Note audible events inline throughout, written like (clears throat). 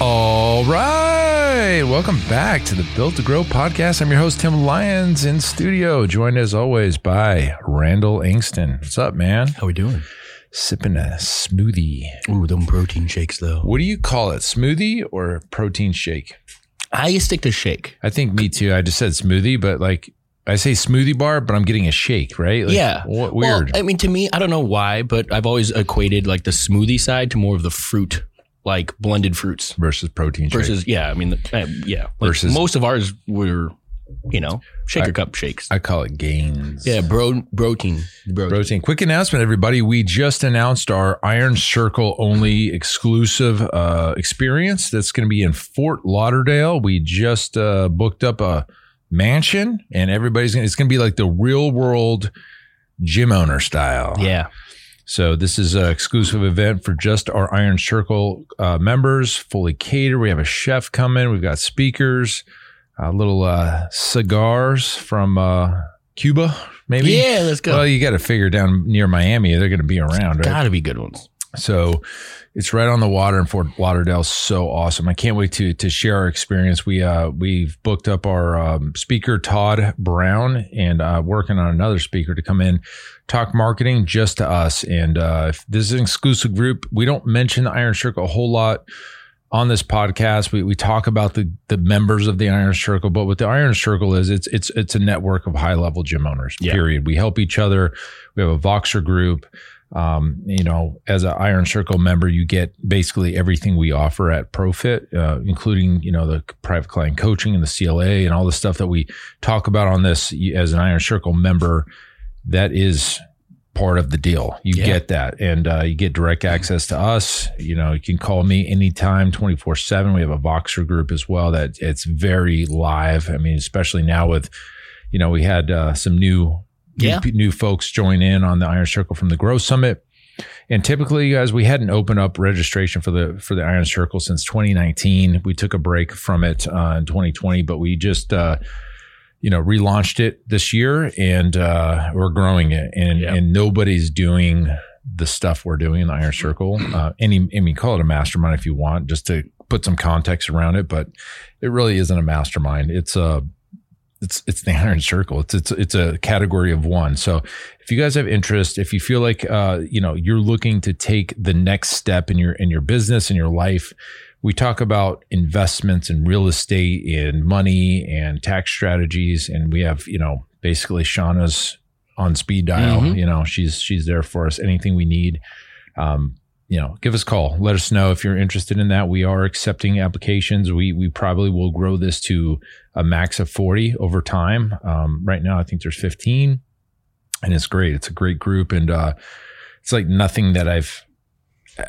All right. Welcome back to the Built to Grow podcast. I'm your host, Tim Lyons, in studio, joined as always by Randall Ingston. What's up, man? How are we doing? Sipping a smoothie. Ooh, them protein shakes though. What do you call it? Smoothie or protein shake? I stick to shake. I think me too. I just said smoothie, but like I say smoothie bar, but I'm getting a shake, right? Like, yeah. What, weird. Well, I mean, to me, I don't know why, but I've always equated like the smoothie side to more of the fruit, like blended fruits versus protein versus, yeah, I mean, uh, yeah. Like Versus- most of ours were, you know, shaker I- cup shakes. I call it gains. yeah, bro, protein. Bro, Protein. Quick announcement, everybody. We just announced our Iron Circle only exclusive uh, experience that's going to be in Fort Lauderdale. We just uh, booked up a mansion, and everybody's going to, it's going to be like the real world gym owner style. Yeah. So this is an exclusive event for just our Iron Circle uh, members, fully catered. We have a chef coming. We've got speakers, uh, little uh, cigars from uh, Cuba, maybe. Yeah, let's go. Well, you got to figure down near Miami, they're going to be around, right? Gotta be good ones. So it's right on the water in Fort Lauderdale. So awesome! I can't wait to to share our experience. We uh we've booked up our um, speaker Todd Brown and uh, working on another speaker to come in talk marketing just to us. And uh, if this is an exclusive group. We don't mention the Iron Circle a whole lot on this podcast. We, we talk about the the members of the Iron Circle, but what the Iron Circle is, it's it's it's a network of high level gym owners. Yeah. Period. We help each other. We have a Voxer group. Um, you know, as an Iron Circle member, you get basically everything we offer at Profit, uh, including you know the private client coaching and the CLA and all the stuff that we talk about on this. As an Iron Circle member, that is part of the deal. You Yeah. get that, and uh, you get direct access to us. You know, you can call me anytime, twenty four seven. We have a Voxer group as well that it's very live. I mean, especially now with, you know, we had uh, some new Yeah. new, new folks join in on the Iron Circle from the Grow Summit. And typically, guys, we hadn't opened up registration for the for the Iron Circle since 2019. We took a break from it uh, in 2020, but we just uh, you know relaunched it this year, and uh, we're growing it. And Yeah. and nobody's doing the stuff we're doing in the Iron Circle. Uh, any, I mean, call it a mastermind if you want, just to put some context around it. But it really isn't a mastermind. It's a it's it's the iron circle. It's it's it's a category of one. So if you guys have interest if you feel like uh you know you're looking to take the next step in your in your business in your life we talk about investments in real estate in money and tax strategies. And we have you know basically shauna's on speed dial. Mhm. you know she's she's there for us. Anything we need um you know, give us a call. Let us know if you're interested in that. We are accepting applications. We we probably will grow this to a max of 40 over time. Um, right now, I think there's 15, and it's great. It's a great group, and uh, it's like nothing that I've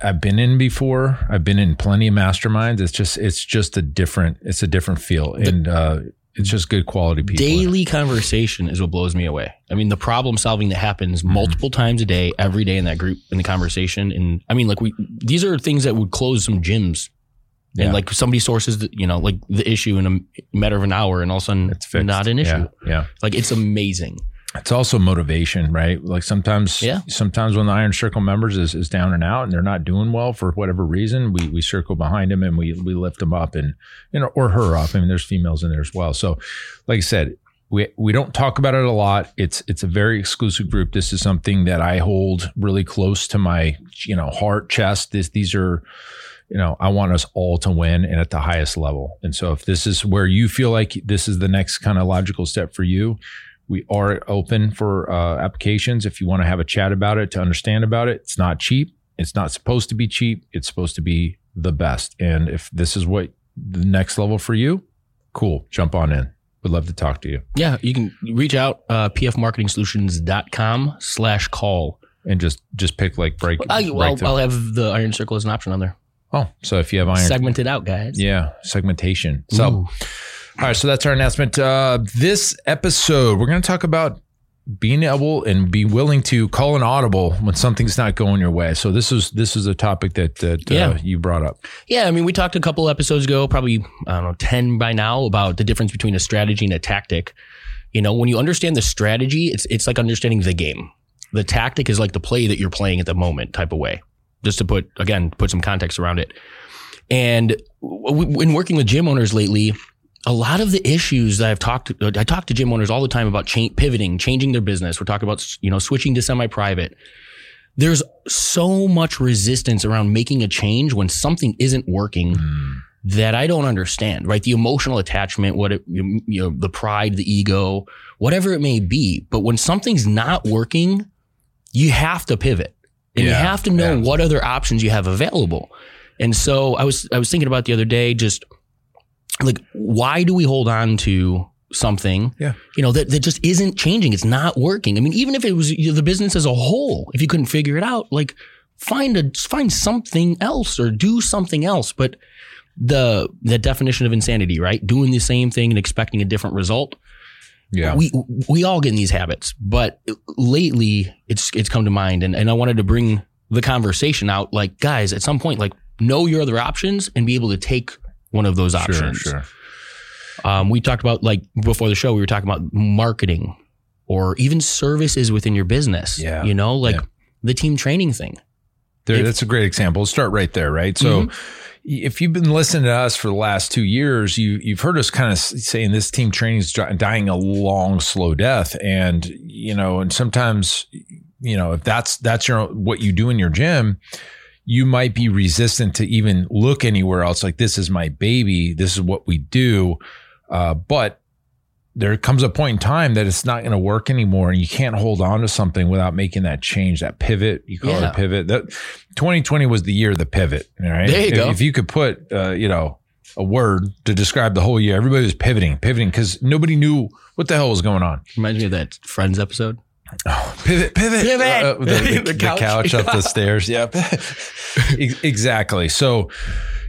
I've been in before. I've been in plenty of masterminds. It's just it's just a different it's a different feel, and uh, it's just good quality people. Daily conversation is what blows me away. I mean, the problem solving that happens Mm-hmm. multiple times a day, every day in that group, in the conversation. And I mean, like we, these are things that would close some gyms. Yeah. And like somebody sources, the, you know, like the issue in a matter of an hour, and all of a sudden It's fixed. not an issue. Yeah, yeah. Like it's amazing. It's also motivation, right? Like sometimes, Yeah. sometimes when the Iron Circle members is, is down and out and they're not doing well for whatever reason, we we circle behind them and we we lift them up and you know or her up. I mean, there's females in there as well. So, like I said, we we don't talk about it a lot. It's it's a very exclusive group. This is something that I hold really close to my you know heart, chest. This these are you know, I want us all to win and at the highest level. And so if this is where you feel like this is the next kind of logical step for you, we are open for uh, applications. If you want to have a chat about it, to understand about it, it's not cheap. It's not supposed to be cheap. It's supposed to be the best. And if this is what the next level for you, cool. Jump on in. Would love to talk to you Yeah, you can reach out uh, pfmarketingsolutions.com slash call. and just just pick like break. I, break I'll, the- I'll have the Iron Circle as an option on there. oh, so if you have iron, segmented out, guys. yeah, segmentation. So. Ooh. All right, so that's our announcement. Uh, this episode, we're going to talk about being able and be willing to call an audible when something's not going your way. So this is this is a topic that that uh, Yeah. you brought up. Yeah, I mean, we talked a couple episodes ago, probably I don't know, ten by now, about the difference between a strategy and a tactic. You know, when you understand the strategy, it's it's like understanding the game. The tactic is like the play that you're playing at the moment, type of way. Just to put again, put some context around it. And w- in working with gym owners lately, a lot of the issues that I've talked to, I talk to gym owners all the time about cha- pivoting, changing their business. We're talking about, you know, switching to semi-private. There's so much resistance around making a change when something isn't working hmm. that I don't understand, right? The emotional attachment, what it, you know, the pride, the ego, whatever it may be. But when something's not working, you have to pivot and you have to know yeah. what other options you have available. And so I was, I was thinking about the other day, just like, why do we hold on to something, Yeah. you know, that, that just isn't changing? It's not working. I mean, even if it was the business as a whole, if you couldn't figure it out, like find a, find something else or do something else. But the, the definition of insanity, right? Doing the same thing and expecting a different result. Yeah. We, we all get in these habits, but lately it's, it's come to mind and, and I wanted to bring the conversation out. Like guys, at some point, like know your other options and be able to take one of those options. sure. Um, we talked about like before the show, we were talking about marketing or even services within your business. Yeah. You know, like Yeah. the team training thing. There, If- that's a great example. Let's start right there, right? So, Mm-hmm. if you've been listening to us for the last two years, you you've heard us kind of saying this team training is dying a long, slow death, and you know, and sometimes, you know, if that's that's your what you do in your gym, you might be resistant to even look anywhere else. Like this is my baby, this is what we do, uh, but there comes a point in time that it's not going to work anymore and you can't hold on to something without making that change that pivot you call it a pivot that 2020 was the year of the pivot all right There you if, go. if you could put uh, you know a word to describe the whole year everybody was pivoting pivoting because nobody knew what the hell was going on Reminds me of that Friends episode. Pivot pivot. Pivot. Uh, the, the- (laughs) The the couch. couch. up the (laughs) stairs. Yep exactly. So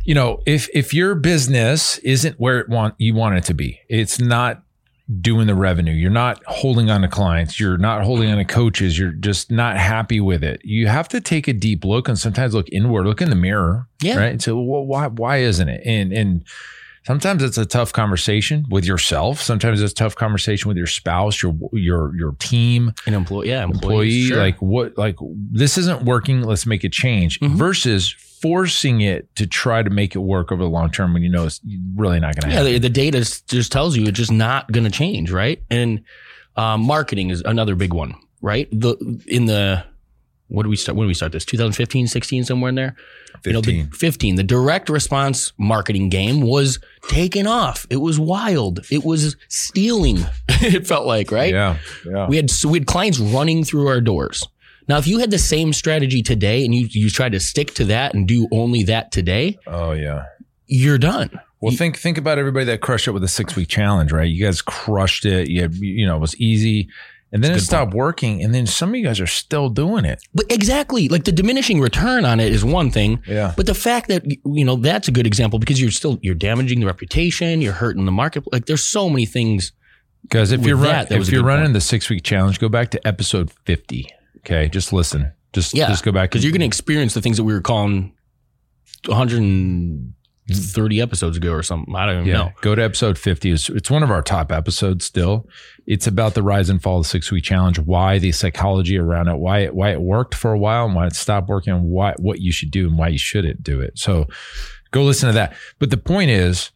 you know if if your business isn't where it want you want it to be it's not doing the revenue. You're not holding on to clients. You're not holding on to coaches. You're just not happy with it. You have to take a deep look and sometimes look inward look in the mirror Yeah. right? So well, why why isn't it? And and sometimes it's a tough conversation with yourself sometimes it's a tough conversation with your spouse your your your team An employee, yeah, employee sure. like what like this isn't working let's make a change Mhm. versus forcing it to try to make it work over the long term when you know it's really not going to yeah, happen the, the data just tells you it's just not going to change, right? And um, marketing is another big one, right? The in the what do we start? When do we start this? 2015, 16, somewhere in there. You know, the 15. 15. The direct response marketing game was taken off. It was wild. It was stealing. (laughs) it felt like, right? yeah yeah We had so we had clients running through our doors. Now, if you had the same strategy today and you you tried to stick to that and do only that today, oh yeah you're done. well You- think think about everybody that crushed it with a six week challenge right you guys crushed it you had, you know it was easy and then it That's a good stopped working and then some of you guys are still doing it But exactly, like the diminishing return on it is one thing, yeah but the fact that you know that's a good example because you're still you're damaging the reputation, you're hurting the market. Like there's so many things. Guys, if you're that, run, that if you're running point. the six week challenge, go back to episode fifty. Okay, just listen. Just Yeah, just go back because you're going to experience the things that we were calling 130 episodes ago or something. I don't even yeah. know. Go to episode fifty. It's, it's one of our top episodes. Still, it's about the rise and fall of the six week challenge. Why the psychology around it. Why it why it worked for a while and why it stopped working. And why what you should do and why you shouldn't do it. So go listen to that. But the point is,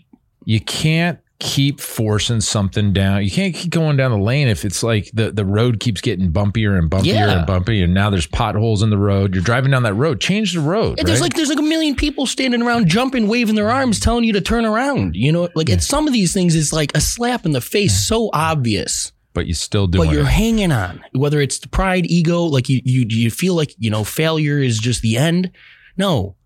you can't keep forcing something down. You can't keep going down the lane if it's like the, the road keeps getting bumpier and bumpier Yeah. and bumpier, and now there's potholes in the road. You're driving down that road. Change the road. And there's like there's like a million people standing around jumping, waving their arms, telling you to turn around. You know, like it's some of these things is like a slap in the face, so obvious, but you still do. but you're it. hanging on. Whether it's the pride, ego, like you you you feel like you know failure is just the end. No,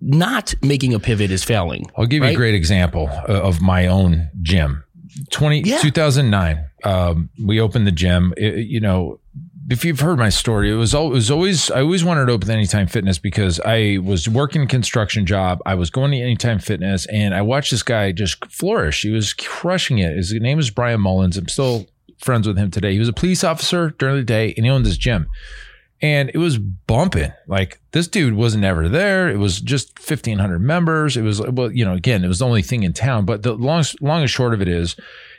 not making a pivot is failing. I'll give you a great example uh, of my own gym. 20, Yeah. 2009, um, we opened the gym. It- you know, if you've heard my story, it was, al- it was always I always wanted to open Anytime Fitness because I was working a construction job. I was going to Anytime Fitness, and I watched this guy just flourish. He was crushing it. His name is Brian Mullins. I'm still friends with him today. He was a police officer during the day, and he owned this gym. And it was bumping. Like this dude wasn't ever there. It was just fifteen hundred members. It was well, you know, again, it was the only thing in town. But the long, long and short of it is,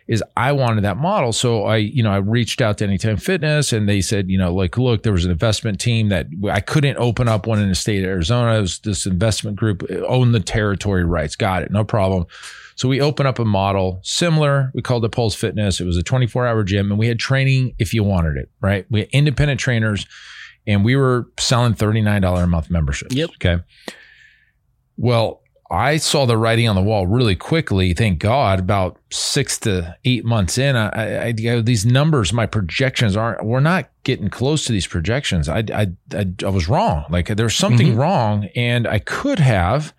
is I wanted that model. So I, you know, I reached out to Anytime Fitness and they said, you know, like, look, there was an investment team that I couldn't open up one in the state of Arizona. It was this investment group owned the territory rights. Got it. No problem. So we opened up a model similar. We called it Pulse Fitness. It was a 24 hour gym and we had training if you wanted it, right? We had independent trainers and we were selling $39 a month membership. Yep. Okay. Well, I saw the writing on the wall really quickly. Thank God. About six to eight months in, I, I, I these numbers, my projections aren't. We're not getting close to these projections. I, I, I, was wrong. Like there's something mm-hmm. wrong, and I could have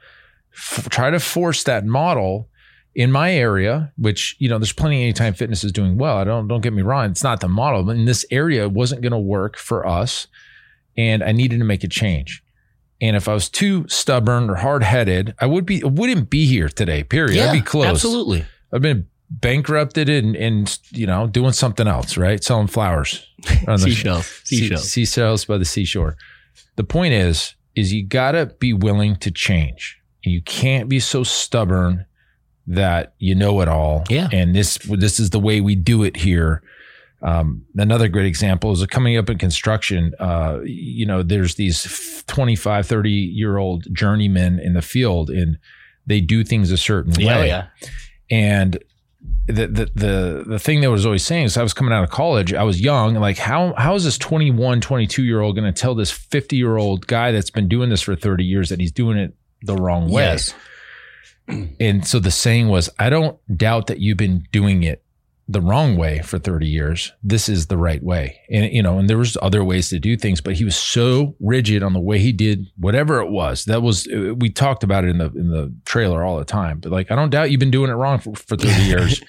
f- try to force that model in my area. Which you know, there's plenty. of Anytime Fitness is doing well. I don't don't get me wrong. It's not the model, but in this area, it wasn't going to work for us, and I needed to make a change. And if I was too stubborn or hard headed, I would be I wouldn't be here today. Period. I'd be close. Absolutely. I've been bankrupted and and you know doing something else, right? Selling flowers (laughs) on the Seashells. (laughs) sea- Seashells. seashells by the seashore. The point is, is you gotta be willing to change. You can't be so stubborn that you know it all. Yeah. And this this is the way we do it here. Um, another great example is coming up in construction. Uh, you know, there's these 25, 30 year old journeymen in the field and they do things a certain Yeah, way. oh, yeah. And the, the the the thing that I was always saying is I was coming out of college, I was young, like how how is this 21, 22 year old going to tell this 50 year old guy that's been doing this for 30 years that he's doing it the wrong way? Yes. And so the saying was, I don't doubt that you've been doing it the wrong way for 30 years. This is the right way. And you know, and there was other ways to do things, but he was so rigid on the way he did whatever it was. That was uh, we talked about it in the in the trailer all the time. But like I don't doubt you've been doing it wrong for, for 30 (laughs) years,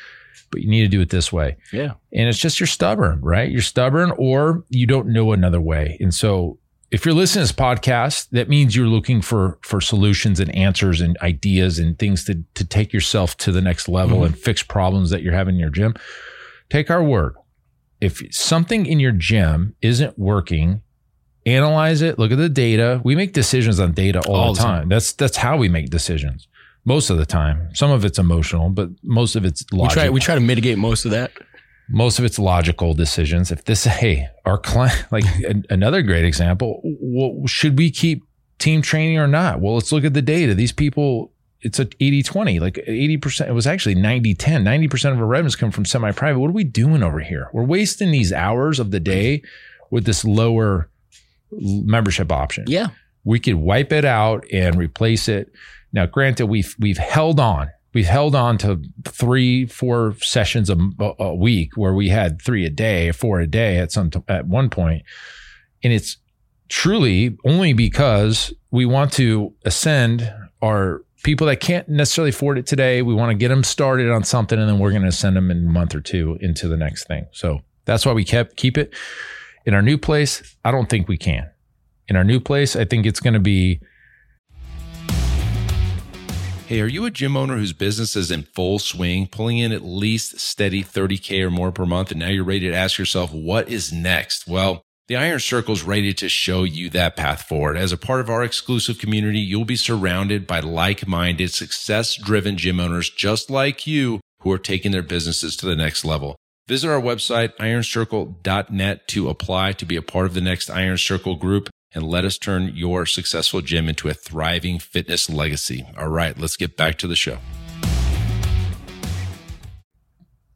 but you need to do it this way. Yeah. And it's just you're stubborn, right? You're stubborn or you don't know another way. And so if you're listening to this podcast, that means you're looking for for solutions and answers and ideas and things to to take yourself to the next level mm-hmm. and fix problems that you're having in your gym. Take our word. If something in your gym isn't working, analyze it, look at the data. We make decisions on data all, All the the time. That's that's how we make decisions. Most of the time. Some of it's emotional, but most of it's logical. We try we try to mitigate most of that. Most of it's logical decisions. If this, (laughs) hey, our client, (laughs) like an- another great example, well, should we keep team training or not? Well, let's look at the data. These people, it's a 80 20, like 80%. It was actually 90 10. 90% of our revenues come from semi private. What are we doing over here? We're wasting these hours of the day with this lower membership option Yeah. we could wipe it out and replace it. Now, granted, we've we've held on. We've held on to three, four sessions a, a week where we had three a day, four a day at some at one point, and it's truly only because we want to ascend our people that can't necessarily afford it today. We want to get them started on something, and then we're going to send them in a month or two into the next thing. So that's why we kept keep it in our new place. I don't think we can in our new place. I think it's going to be Hey, are you a gym owner whose business is in full swing, pulling in at least steady 30K or more per month, and now you're ready to ask yourself, what is next? Well, the Iron Circle is ready to show you that path forward. As a part of our exclusive community, you'll be surrounded by like minded, success driven gym owners just like you who are taking their businesses to the next level. Visit our website, ironcircle.net, to apply to be a part of the next Iron Circle group and let us turn your successful gym into a thriving fitness legacy. All right, let's get back to the show.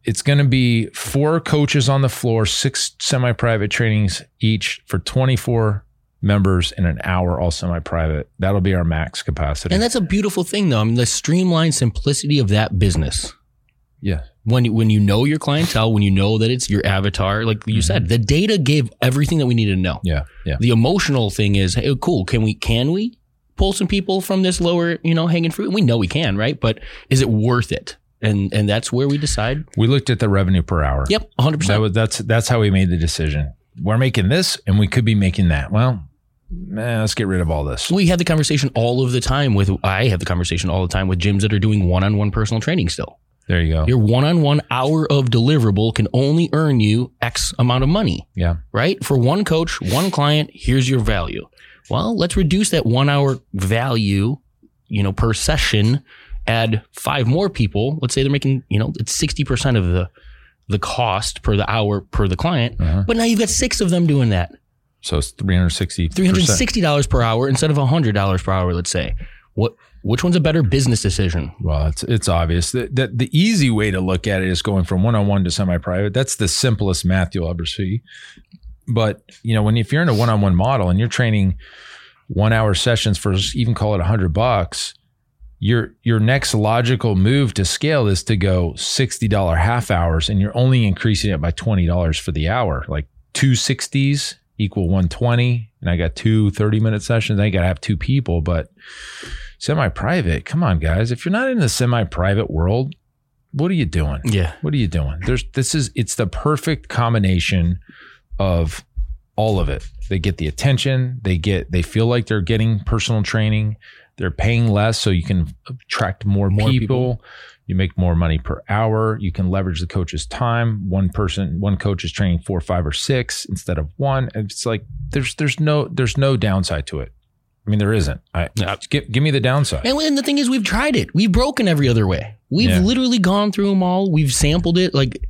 it's going to be four coaches on the floor, six semi-private trainings each for 24 members in an hour, all semi-private. That'll be our max capacity. And that's a beautiful thing though. I mean the streamlined simplicity of that business. yeah, When you, when you know your clientele, when you know that it's your avatar, like you said, mm-hmm. the data gave everything that we needed to know. yeah, yeah. The emotional thing is, hey, cool. Can we can we pull some people from this lower, you know, hanging fruit? We know we can, right? But is it worth it? And and that's where we decide. We looked at the revenue per hour. Yep, one hundred percent. that's that's how we made the decision. we're making this and we could be making that. Well, man, let's get rid of all this. We have the conversation all of the time with, I have the conversation all the time with gyms that are doing one on one personal training still. There you go. Your one on one hour of deliverable can only earn you X amount of money, yeah. right? For one coach, one client, here's your value. Well, let's reduce that one hour value, you know, per session, add five more people. Let's say they're making, you know, it's 60% of the, the cost per the hour per the client. Uh-huh. But now you've got six of them doing that. So it's 360. $360 per hour instead of $100 per hour, let's say. What which one's a better business decision? Well, it's it's obvious that, that the easy way to look at it is going from one on one to semi private. That's the simplest math you'll ever see. But you know, when if you're in a one on one model and you're training one hour sessions for even call it a hundred bucks, your your next logical move to scale is to go sixty dollar half hours, and you're only increasing it by twenty dollars for the hour. Like two sixties equal one twenty, and I got two 30 minute sessions. I got to have two people, but semi private. Come on, guys. If you're not in the semi private world, what are you doing? Yeah. What are you doing? There's this is it's the perfect combination of all of it. They get the attention, they get they feel like they're getting personal training, they're paying less so you can attract more, More people. people. You make more money per hour. You can leverage the coach's time. One person, one coach is training four, five, or six instead of one. It's like there's there's no there's no downside to it. I mean, there isn't. I Yeah. give, give me the downside. And, and the thing is, we've tried it. We've broken every other way. We've Yeah. literally gone through them all. We've sampled it. Like,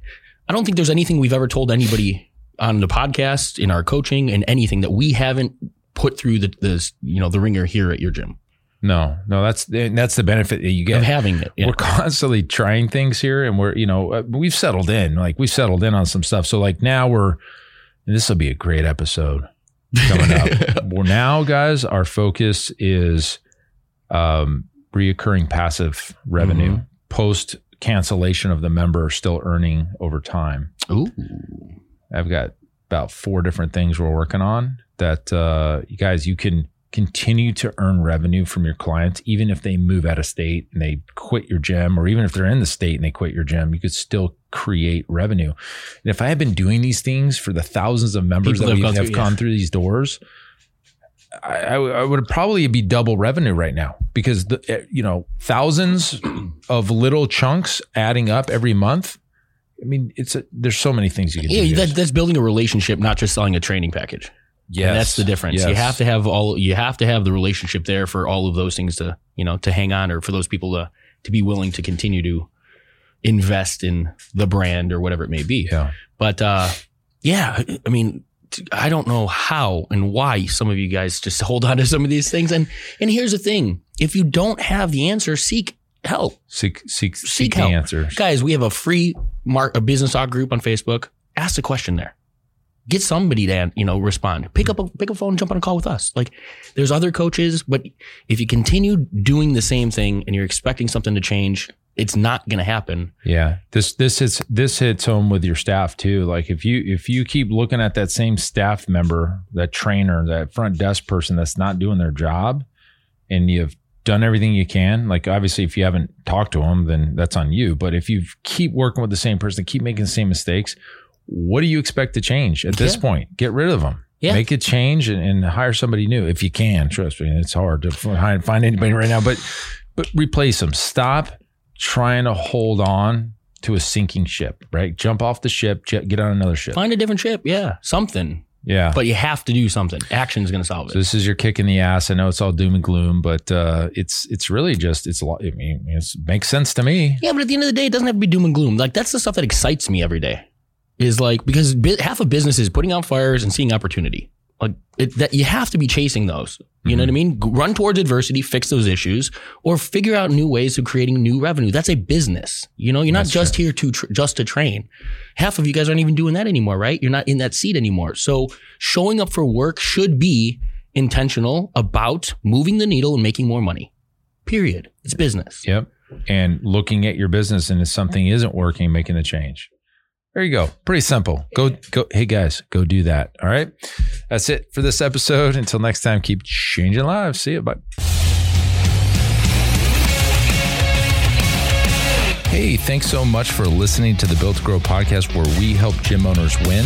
I don't think there's anything we've ever told anybody on the podcast, in our coaching, and anything that we haven't put through the, the you know the ringer here at your gym No, no, that's that's the benefit that you get of get. having it. Yeah. We're constantly trying things here, and we're you know uh, we've settled in. Like we've settled in on some stuff. So like now we're and this will be a great episode coming up. (laughs) well, now guys, our focus is um, reoccurring passive revenue post cancellation of the member still earning over time. Ooh, I've got about four different things we're working on that uh, you guys you can continue to earn revenue from your clients even if they move out of state and they quit your gym or even if they're in the state and they quit your gym you could still create revenue and if i had been doing these things for the thousands of members People that that we have have gone gone, through, through these doors I, I, I would probably be double revenue right now because the eh, you know thousands (clears throat) of little chunks adding up every month I mean, it's a, there's so many things you can do. yeah, that, that's building a relationship, not just selling a training package. Yes. And that's the difference. You have to have all. You have to have the relationship there for all of those things to you know to hang on, or for those people to to be willing to continue to invest in the brand or whatever it may be. Yeah. But uh, yeah, I mean, I don't know how and why some of you guys just hold on to some of these things. And and here's the thing: if you don't have the answer, seek help. Seek seek seek, Seek the help. answers. Guys, we have a free mark a business talk group on Facebook. Ask a question there. Get somebody to you know respond. Pick up a pick up a phone, jump on a call with us. Like there's other coaches, but if you continue doing the same thing and you're expecting something to change, it's not going to happen. Yeah. This this hits this hits home with your staff too. Like if you if you keep looking at that same staff member, that trainer, that front desk person that's not doing their job, and you've done everything you can, like obviously if you haven't talked to them, then that's on you. But if you keep working with the same person, keep making the same mistakes, what do you expect to change at this Yeah. point? Get rid of them. Yeah. Make a change and, and hire somebody new if you can. Trust me, it's hard to find, find anybody right now, but but replace them. Stop trying to hold on to a sinking ship. Right, jump off the ship, get on another ship. Find a different ship, yeah, something. Yeah. But you have to do something. Action is going to solve so it. this is your kick in the ass. I know it's all doom and gloom, but uh, it's it's really just it's a lot. I mean, it makes sense to me. Yeah, but at the end of the day, it doesn't have to be doom and gloom. Like that's the stuff that excites me every day. Is like because bi- half of business is putting out fires and seeing opportunity. Like it, that you have to be chasing those. You know what I mean? Run towards adversity, fix those issues, or figure out new ways of creating new revenue. That's a business. You know, you're not That's just here to tr- just to train. Half of you guys aren't even doing that anymore, right? You're not in that seat anymore. So showing up for work should be intentional about moving the needle and making more money. Period. It's business. Yep. And looking at your business and if something isn't working, making the change. There you go. Pretty simple. Go, go. Hey guys, go do that. All right. That's it for this episode. Until next time, keep changing lives. See you. Bye. Hey, thanks so much for listening to the Built to Grow podcast where we help gym owners win.